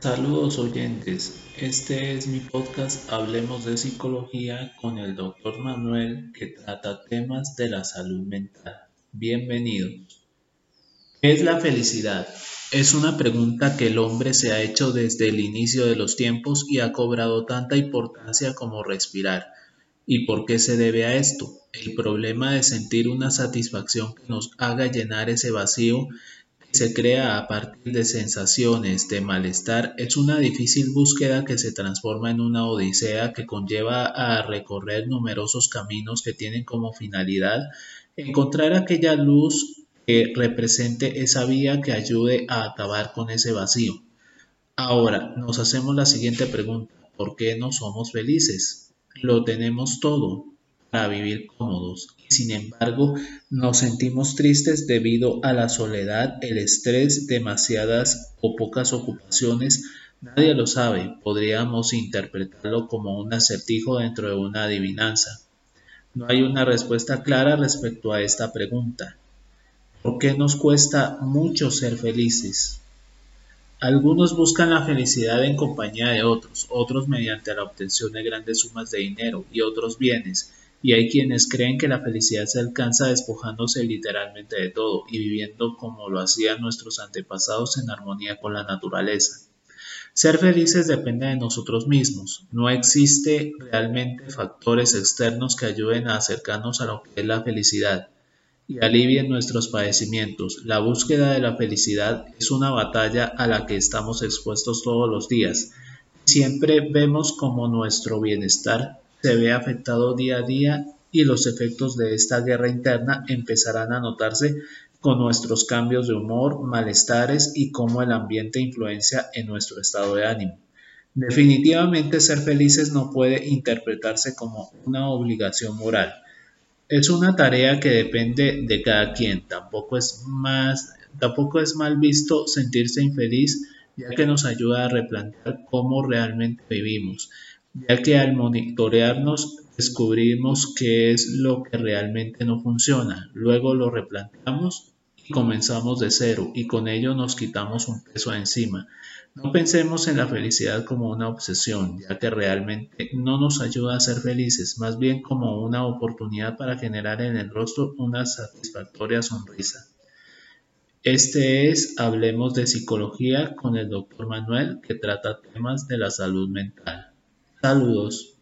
Saludos oyentes, este es mi podcast Hablemos de Psicología con el Dr. Manuel que trata temas de la salud mental. Bienvenidos. ¿Qué es la felicidad? Es una pregunta que el hombre se ha hecho desde el inicio de los tiempos y ha cobrado tanta importancia como respirar. ¿Y por qué se debe a esto? El problema de sentir una satisfacción que nos haga llenar ese vacío se crea a partir de sensaciones de malestar es una difícil búsqueda que se transforma en una odisea que conlleva a recorrer numerosos caminos que tienen como finalidad encontrar aquella luz que represente esa vía que ayude a acabar con ese vacío. Ahora nos hacemos la siguiente pregunta, ¿por qué no somos felices? Lo tenemos todo para vivir cómodos sin embargo, nos sentimos tristes debido a la soledad, el estrés, demasiadas o pocas ocupaciones. Nadie lo sabe, podríamos interpretarlo como un acertijo dentro de una adivinanza. No hay una respuesta clara respecto a esta pregunta. ¿Por qué nos cuesta mucho ser felices? Algunos buscan la felicidad en compañía de otros, otros mediante la obtención de grandes sumas de dinero y otros bienes, y hay quienes creen que la felicidad se alcanza despojándose literalmente de todo y viviendo como lo hacían nuestros antepasados en armonía con la naturaleza. Ser felices depende de nosotros mismos. No existe realmente factores externos que ayuden a acercarnos a lo que es la felicidad y alivien nuestros padecimientos. La búsqueda de la felicidad es una batalla a la que estamos expuestos todos los días. Siempre vemos como nuestro bienestar se ve afectado día a día y los efectos de esta guerra interna empezarán a notarse con nuestros cambios de humor, malestares y cómo el ambiente influencia en nuestro estado de ánimo. Definitivamente ser felices no puede interpretarse como una obligación moral. Es una tarea que depende de cada quien. Tampoco es más tampoco es mal visto sentirse infeliz, ya que nos ayuda a replantear cómo realmente vivimos ya que al monitorearnos descubrimos qué es lo que realmente no funciona, luego lo replanteamos y comenzamos de cero y con ello nos quitamos un peso encima. No pensemos en la felicidad como una obsesión, ya que realmente no nos ayuda a ser felices, más bien como una oportunidad para generar en el rostro una satisfactoria sonrisa. Este es Hablemos de Psicología con el Dr. Manuel, que trata temas de la salud mental. Saludos.